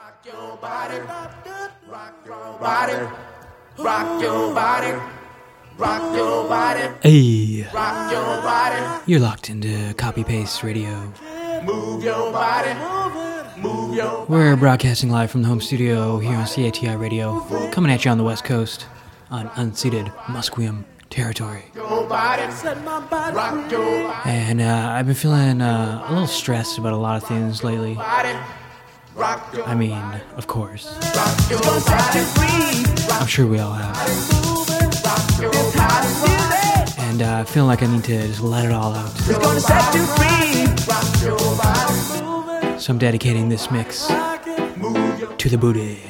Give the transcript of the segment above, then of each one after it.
Rock your body, rock your body, rock your body, rock your body, Hey, rock your body, you're locked into Copy Paste Radio. move your body, move your We're broadcasting live from the home studio here on CITR Radio, coming at you on the West Coast on unceded Musqueam territory. body, rock your And uh, I've been feeling uh, a little stressed about a lot of things lately. Body, rock I mean, of course. rock your body, I'm sure we all have. rock your body, And uh, I feel like I need to just let it all out. gonna set you free, rock your body, So I'm dedicating this mix to the booty.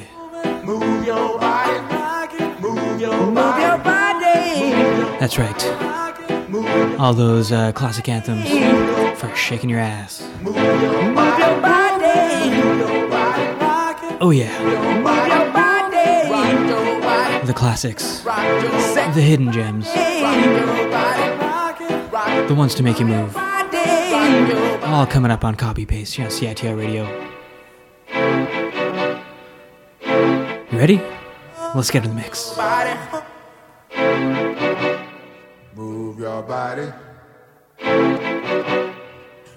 move your body, move your body, That's right. All those uh, classic anthems for shaking your ass. Oh, yeah. The classics. The hidden gems. The ones to make you move. All coming up on Copy Paste here on CITR Radio. You ready? Let's get to the mix. Move your body.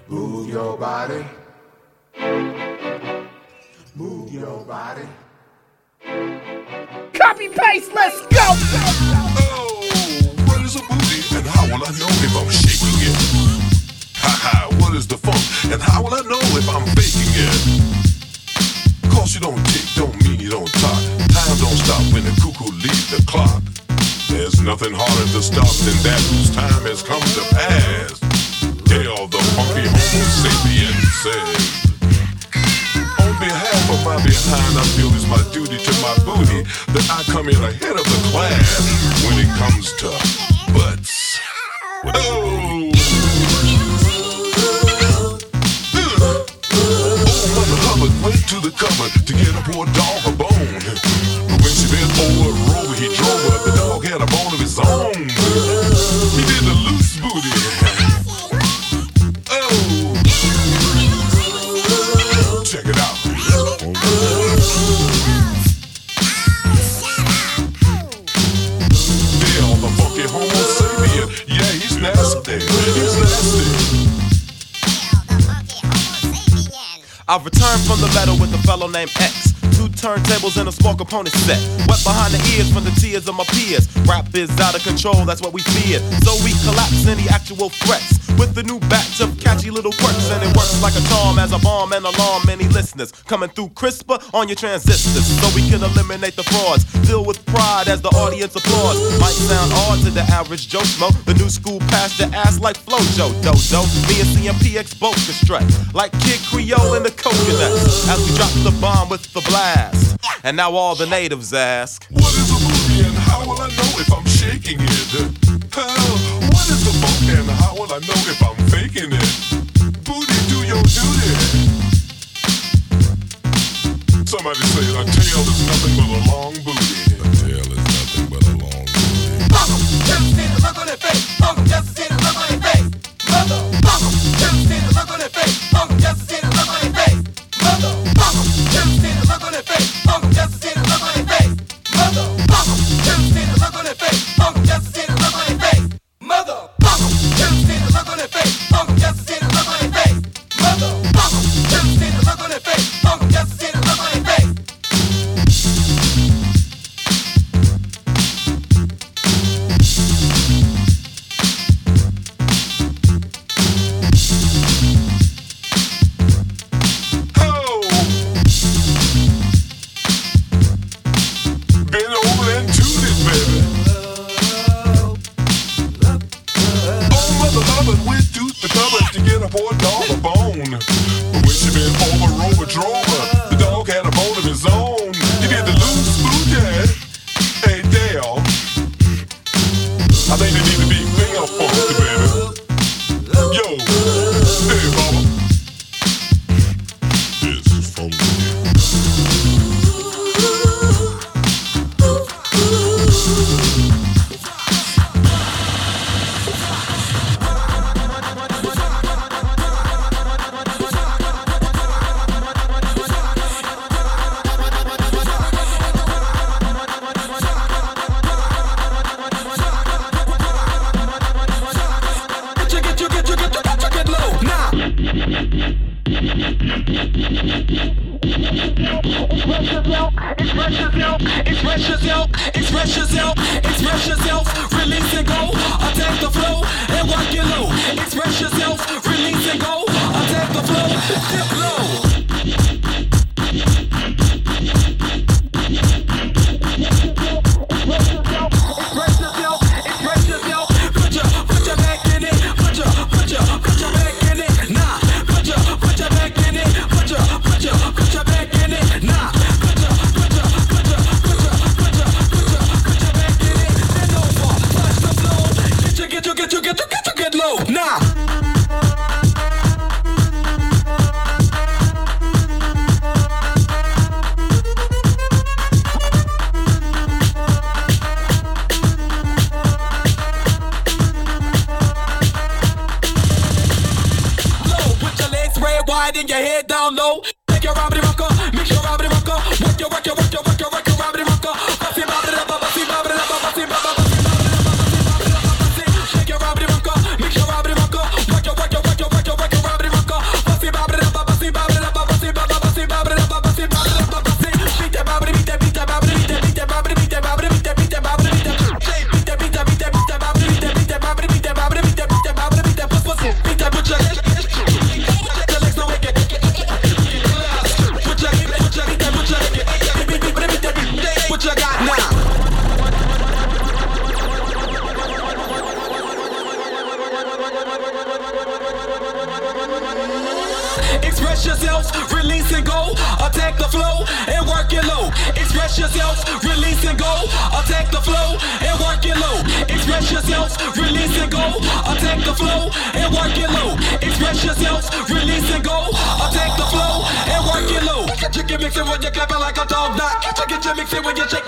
Move your body. Move your body. Copy paste, let's go! Oh, what is a booty and how will I know if I'm shaking it? Ha ha, what is the funk and how will I know if I'm faking it? Cause you don't tick, don't mean you don't talk. Time don't stop when the cuckoo leaves the clock. There's nothing harder to stop than that whose time has come to pass. Tell the funky homo sapien says. Behalf of my behind, I feel it's my duty to my booty that I come in ahead of the class when it comes to butts. Oh! To the cupboard to get a poor dog a bone. When she bent over rover, he drove her. Meadow with a fellow named X. Turntables and a small component set. Wet behind the ears from the tears of my peers. Rap is out of control, that's what we fear. So we collapse any actual threats with the new batch of catchy little quirks. And it works like a charm as a bomb and alarm many listeners. Coming through crisper on your transistors. So we can eliminate the frauds. Filled with pride as the audience applauds. Might sound odd to the average Joe Smo. The new school passed ass like Flojo Dojo. Me and CMPX both can strut. Like Kid Creole in the coconut. As we drop the bomb with the blast. And now all the natives ask, What is a movie and how will I know if I'm shaking it? Hell, what is a funk and how will I know if I'm faking it? Booty, do your duty. Somebody say a tail is nothing but a long booty. A tail is nothing but a long booty. Mama, just see the look on their face. Mama, just see the look on their face. Mama, mama, just see the look on their face. Mama, just see Make your booty rock.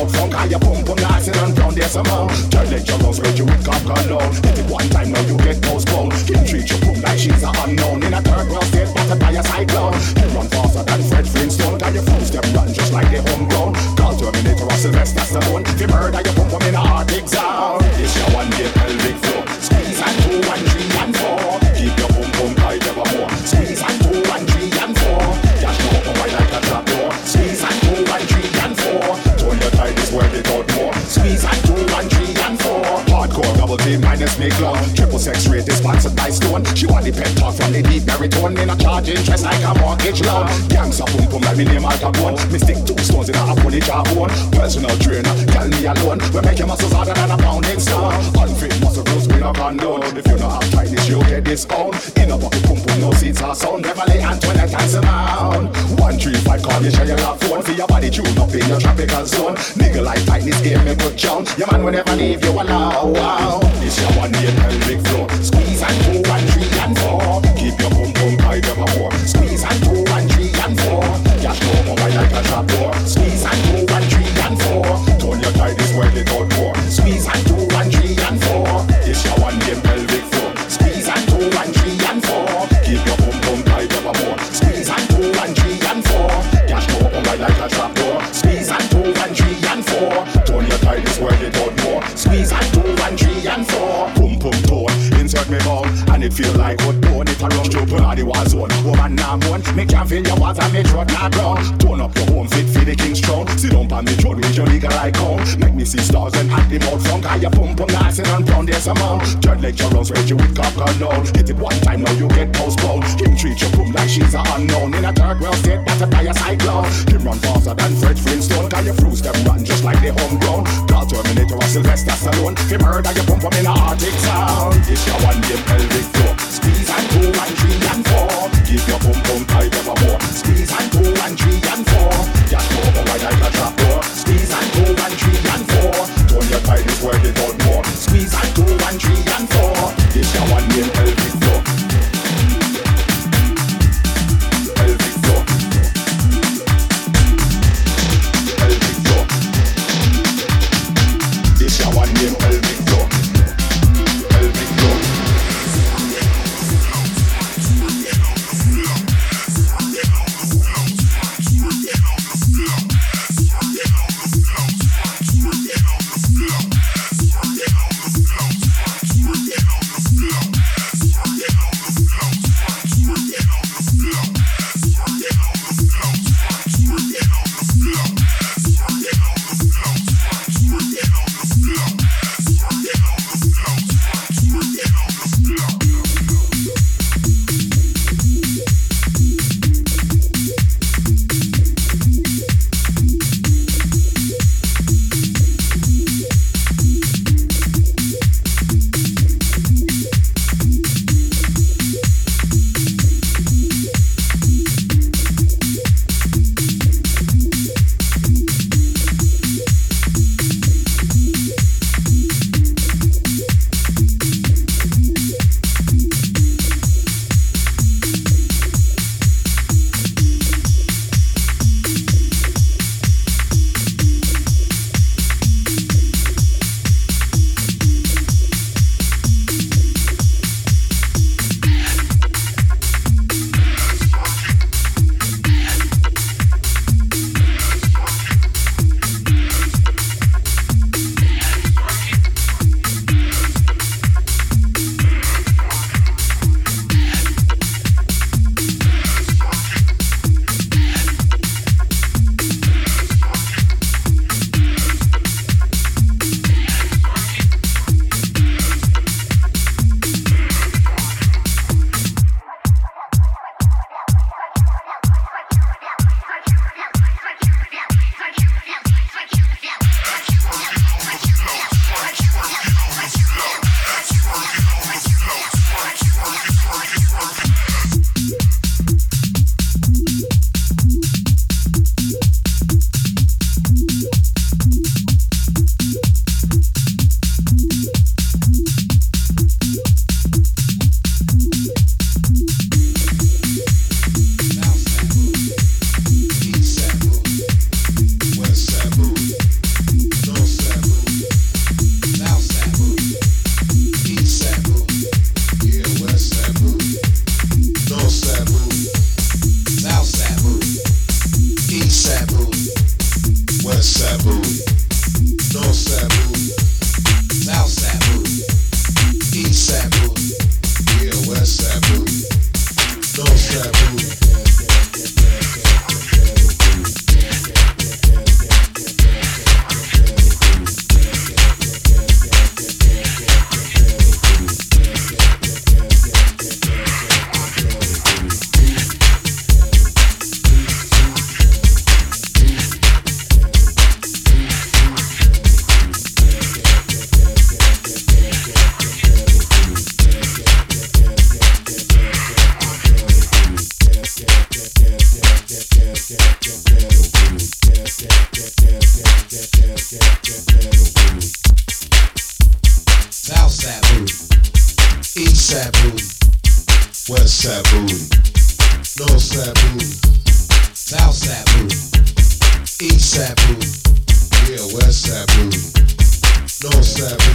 out from Higher pump on your ass and down there somehow Tell it your lungs, but you with up alone me name Altabone Me stick two stones in a bully jawbone Personal trainer, tell me alone. We make your muscles harder than a pounding stone. Unfit muscle groups we not condone If you don't have tightness you'll get this discount In a bucket pump no seats are sound. Never Beverly Antoinette and Simone One three five call you share your phone. For your body tune up in your tropical zone. Nigga like tightness game me put down. Your man will never leave you alone. Wow, This your one need pelvic floor and me drug not brown. Turn up your home fit for the king's throne. Sit down on me throne with your legal icon. Make me see stars and act them out from higher pump on nice and pound there's a mound. Third lecture runs rage you with cock unknown. Hit it one time now you get postponed. Him treat your boom like she's an unknown. In a dark world state but a dire cyclone. Him run faster than Fred Flintstone. Can your fruits them run just like they homegrown. Call Terminator or Sylvester Stallone. Him murder your pump from in a Arctic sound. It's your one dim pelvic floor. Yeah, Westside booty, Northside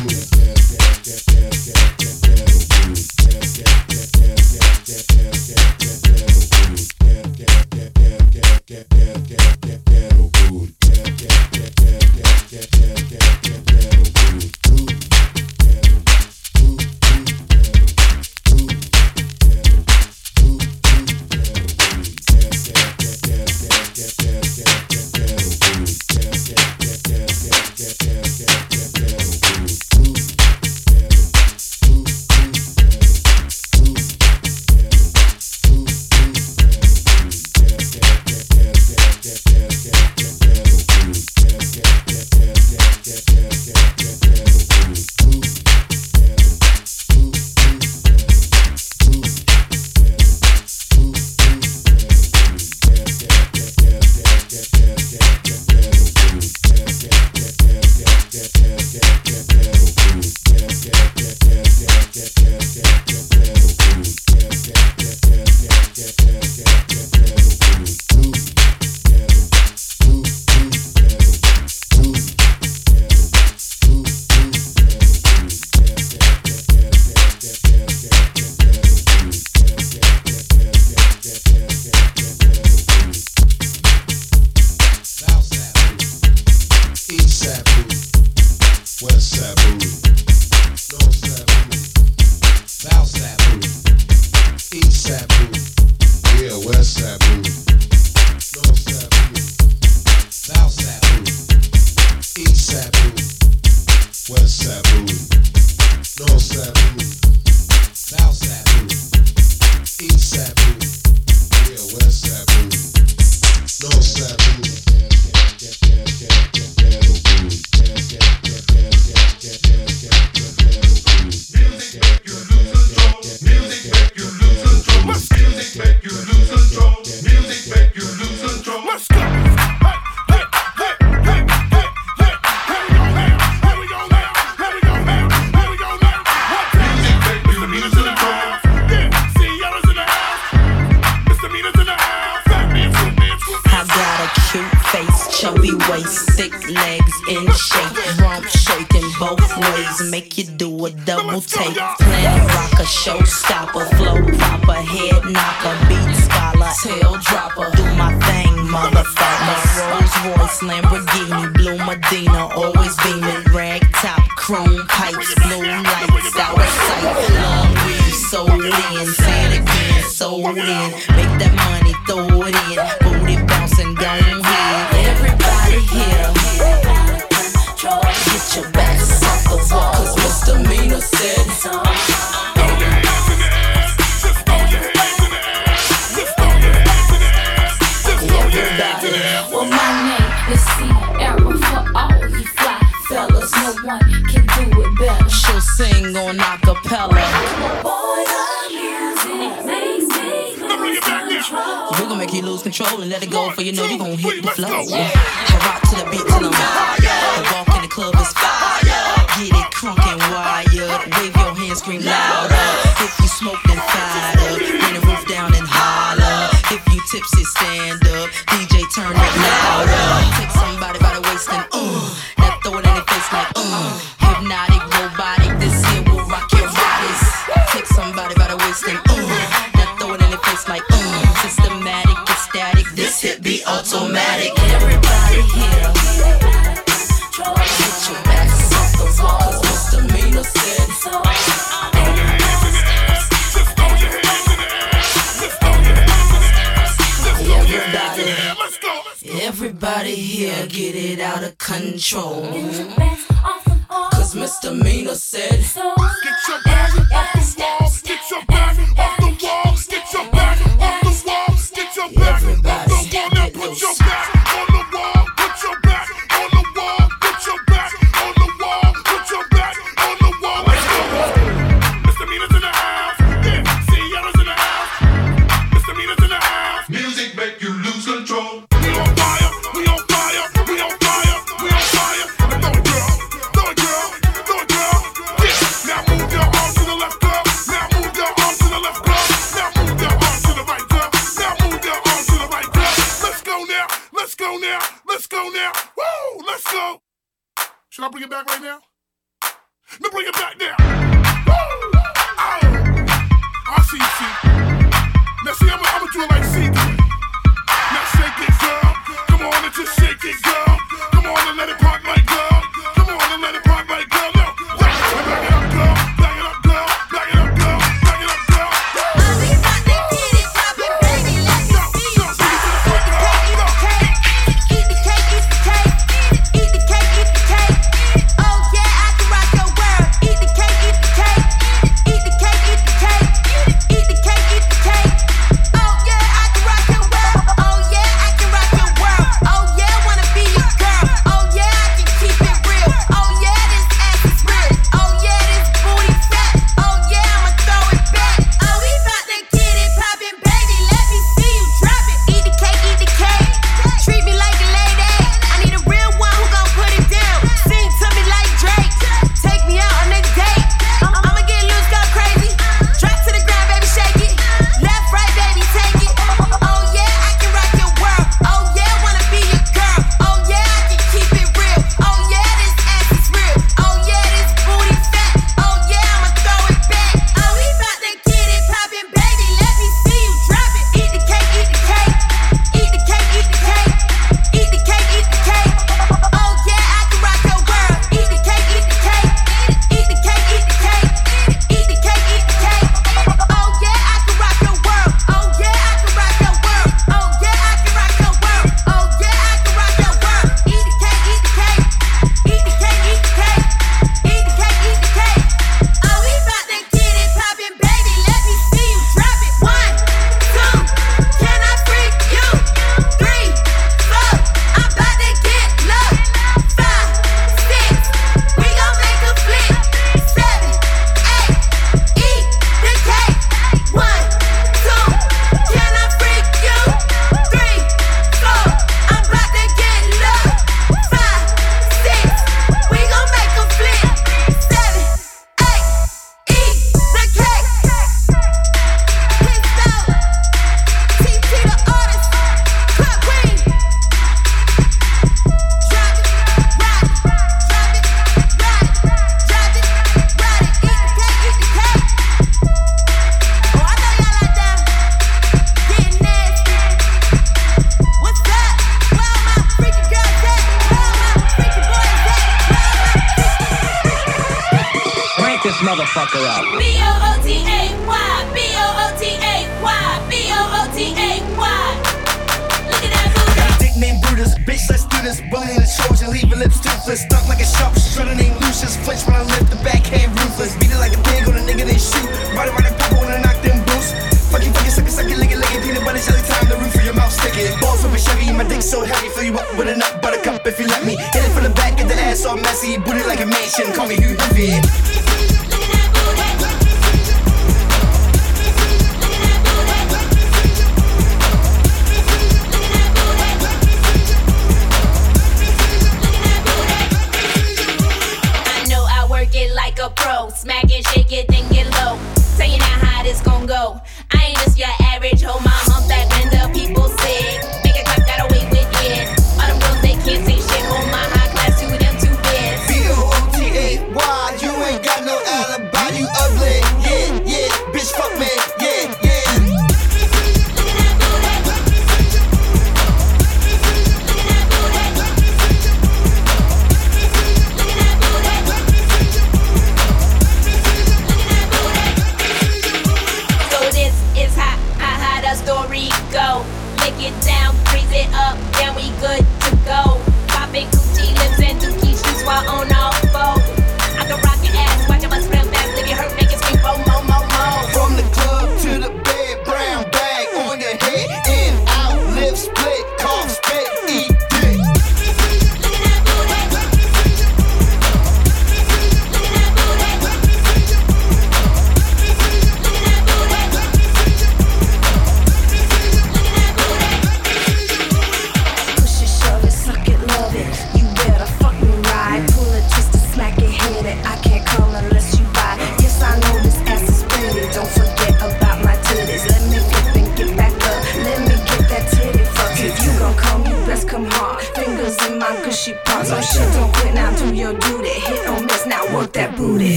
Everybody here get it out of control. Cause Mr. misdemeanor said, so Get your body off the wall, get your body off the wall, get your body off the wall, get your body off the wall, now put your body.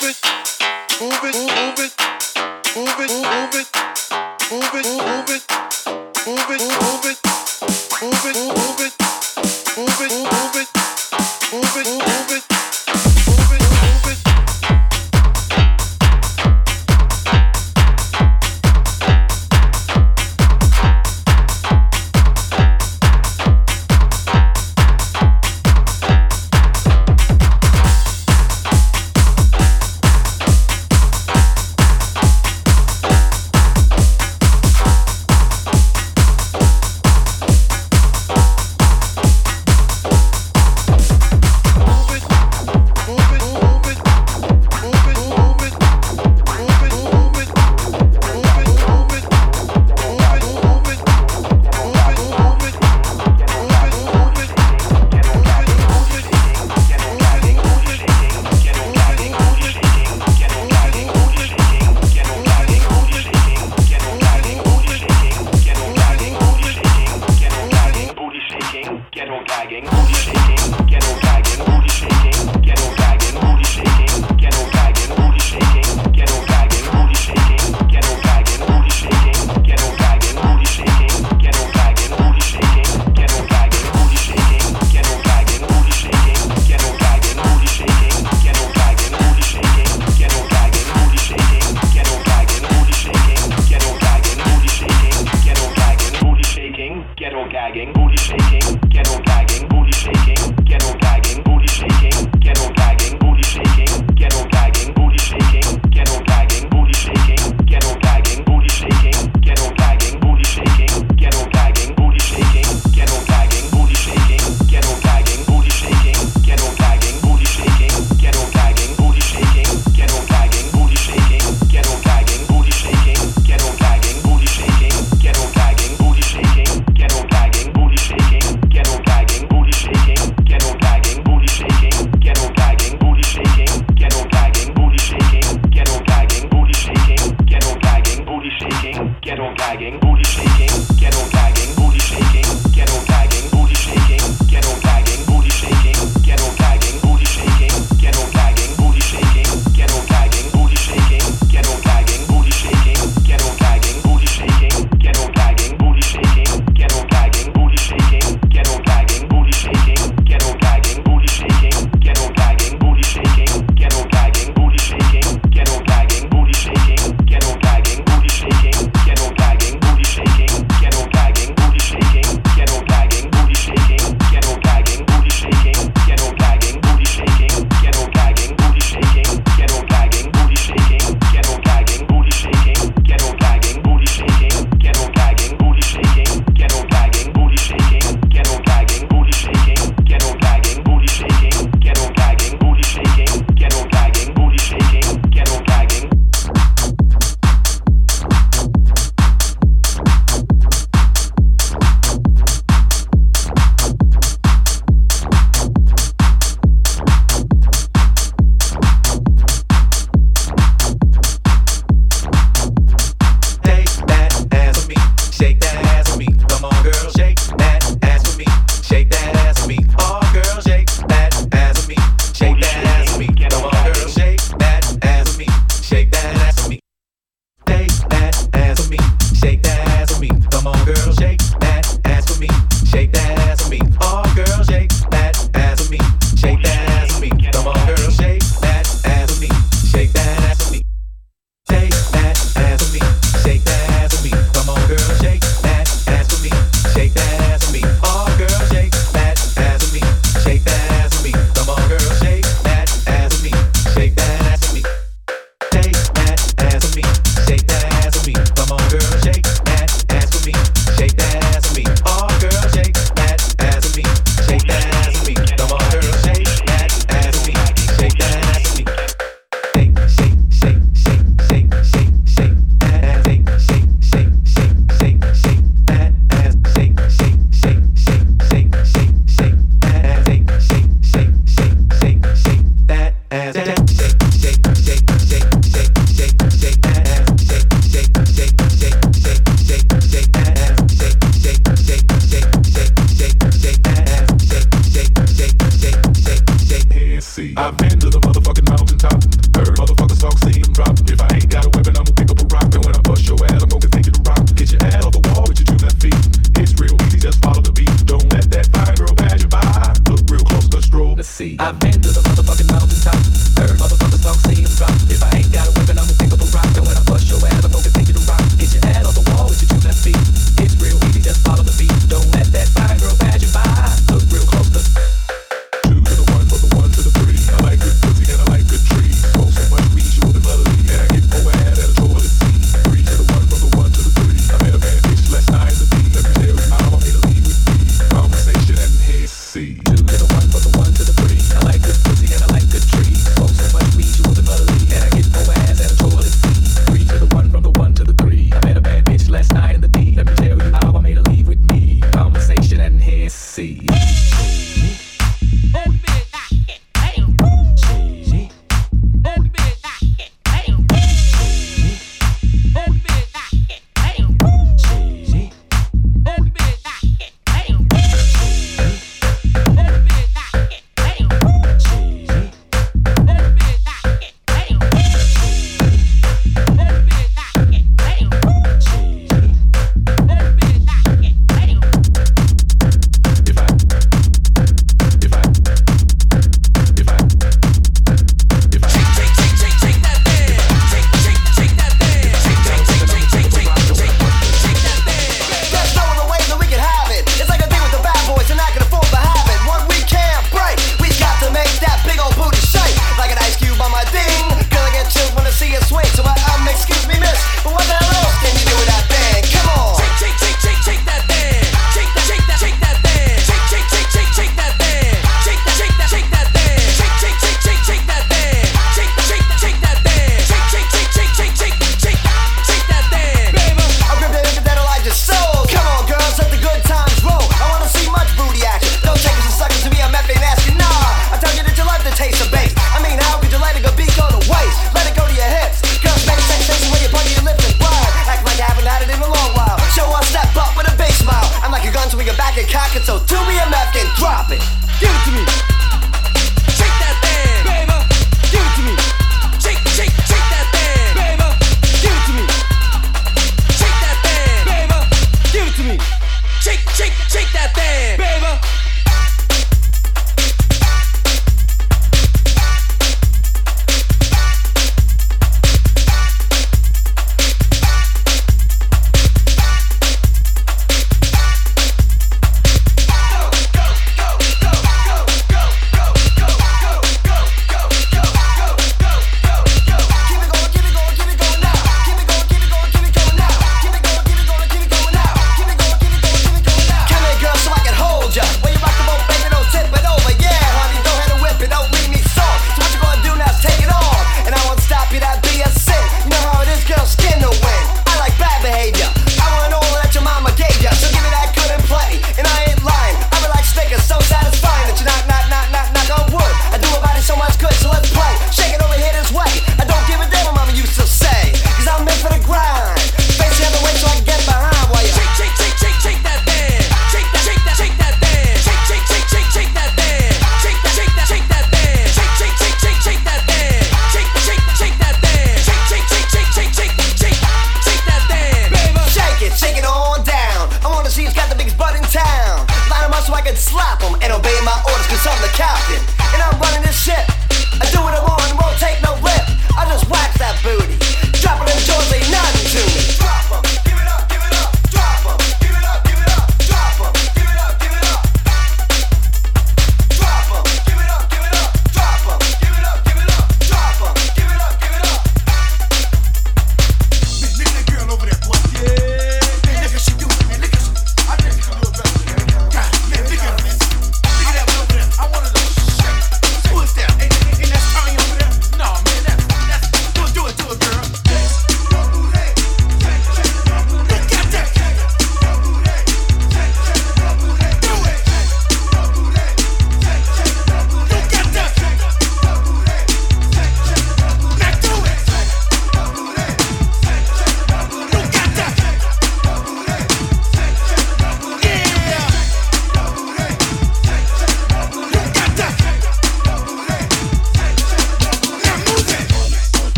move it, move it, move it, move it, move it, move it, move it, move it.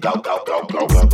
go, go, go, go, go.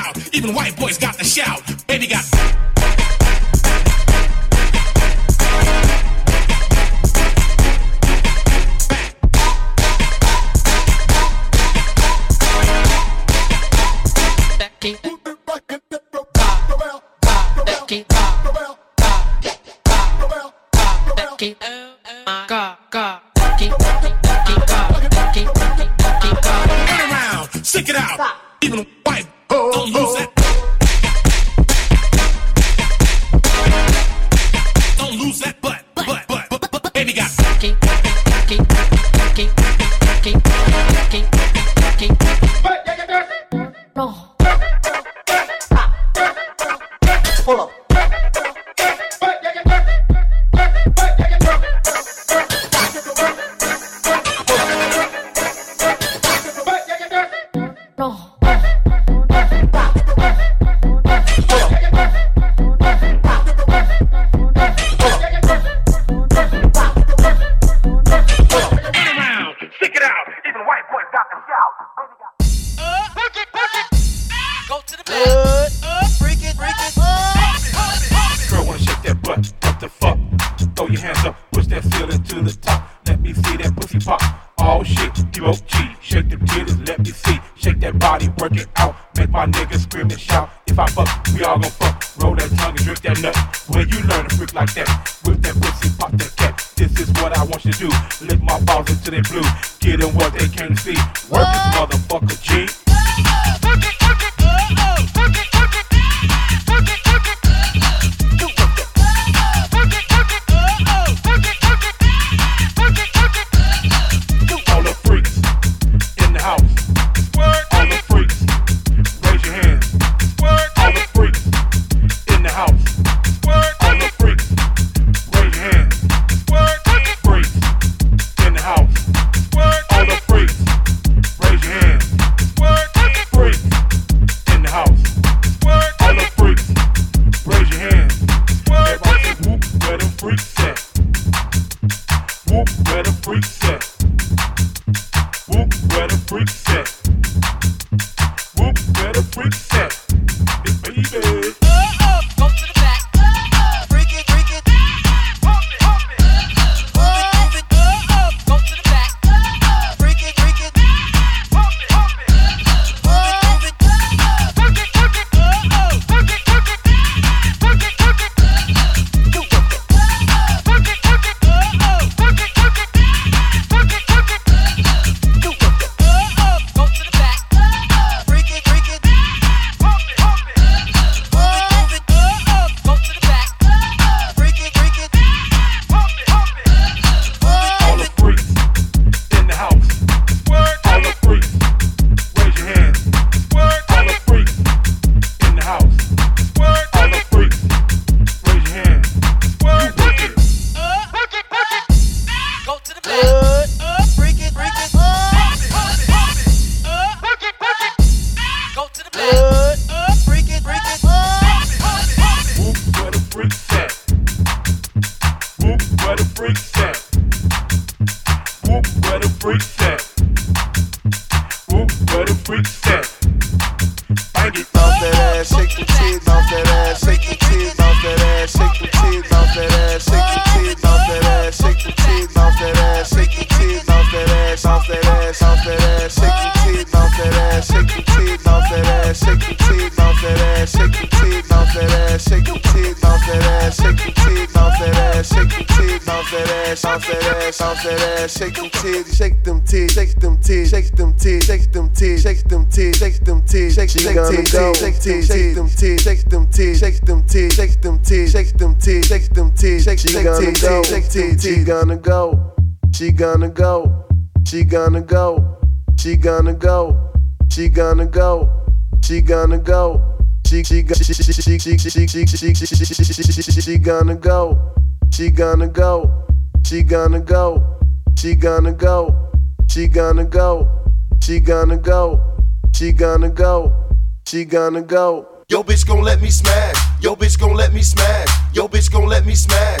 Out. Even white boys got the shout. Baby got. Around. Stick it out. Even white. Don't shake them titties, shake them titties, shake them titties, shake them titties, shake them titties, shake them titties, shake them titties, shake them titties, shake them titties, shake them titties, shake them titties, shake them titties, shake them titties, shake them titties, shake them titties, shake titties, she gonna go, she gonna go, she gonna go, she gonna go, she gonna go, she gonna go. She she she she she she she she she she gonna go. She gonna go. She gonna go. She gonna go. She gonna go. She gonna go. She gonna go. She gonna go. Yo bitch gon' let me smash. Yo bitch gon' let me smash. Yo bitch gon' let me smash.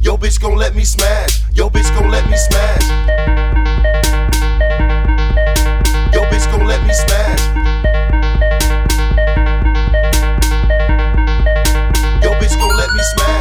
Yo bitch gon' let me smash. Yo bitch gon' let me smash. Yo bitch gon' let me smash. Yo bitch gon' let me smash.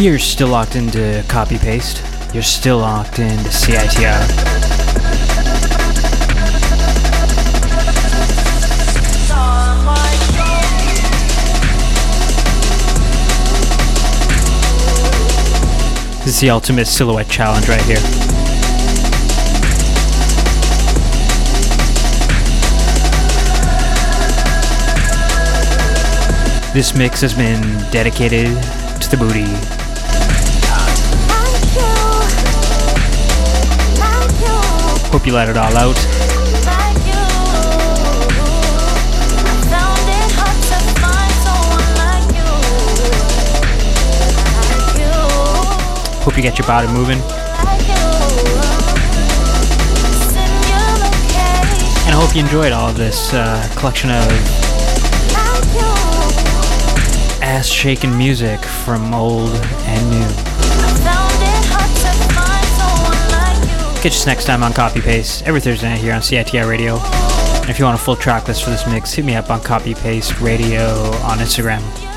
You're still locked into copy paste. You're still locked into CITR. This is the ultimate silhouette challenge right here. This mix has been dedicated to the booty. Hope you let it all out. Hope you get your body moving. And I hope you enjoyed all this uh, collection of ass shaking music from old and new. Catch us next time on Copy Paste, every Thursday night here on CITR Radio. And if you want a full track list for this mix, hit me up on Copy Paste Radio on Instagram.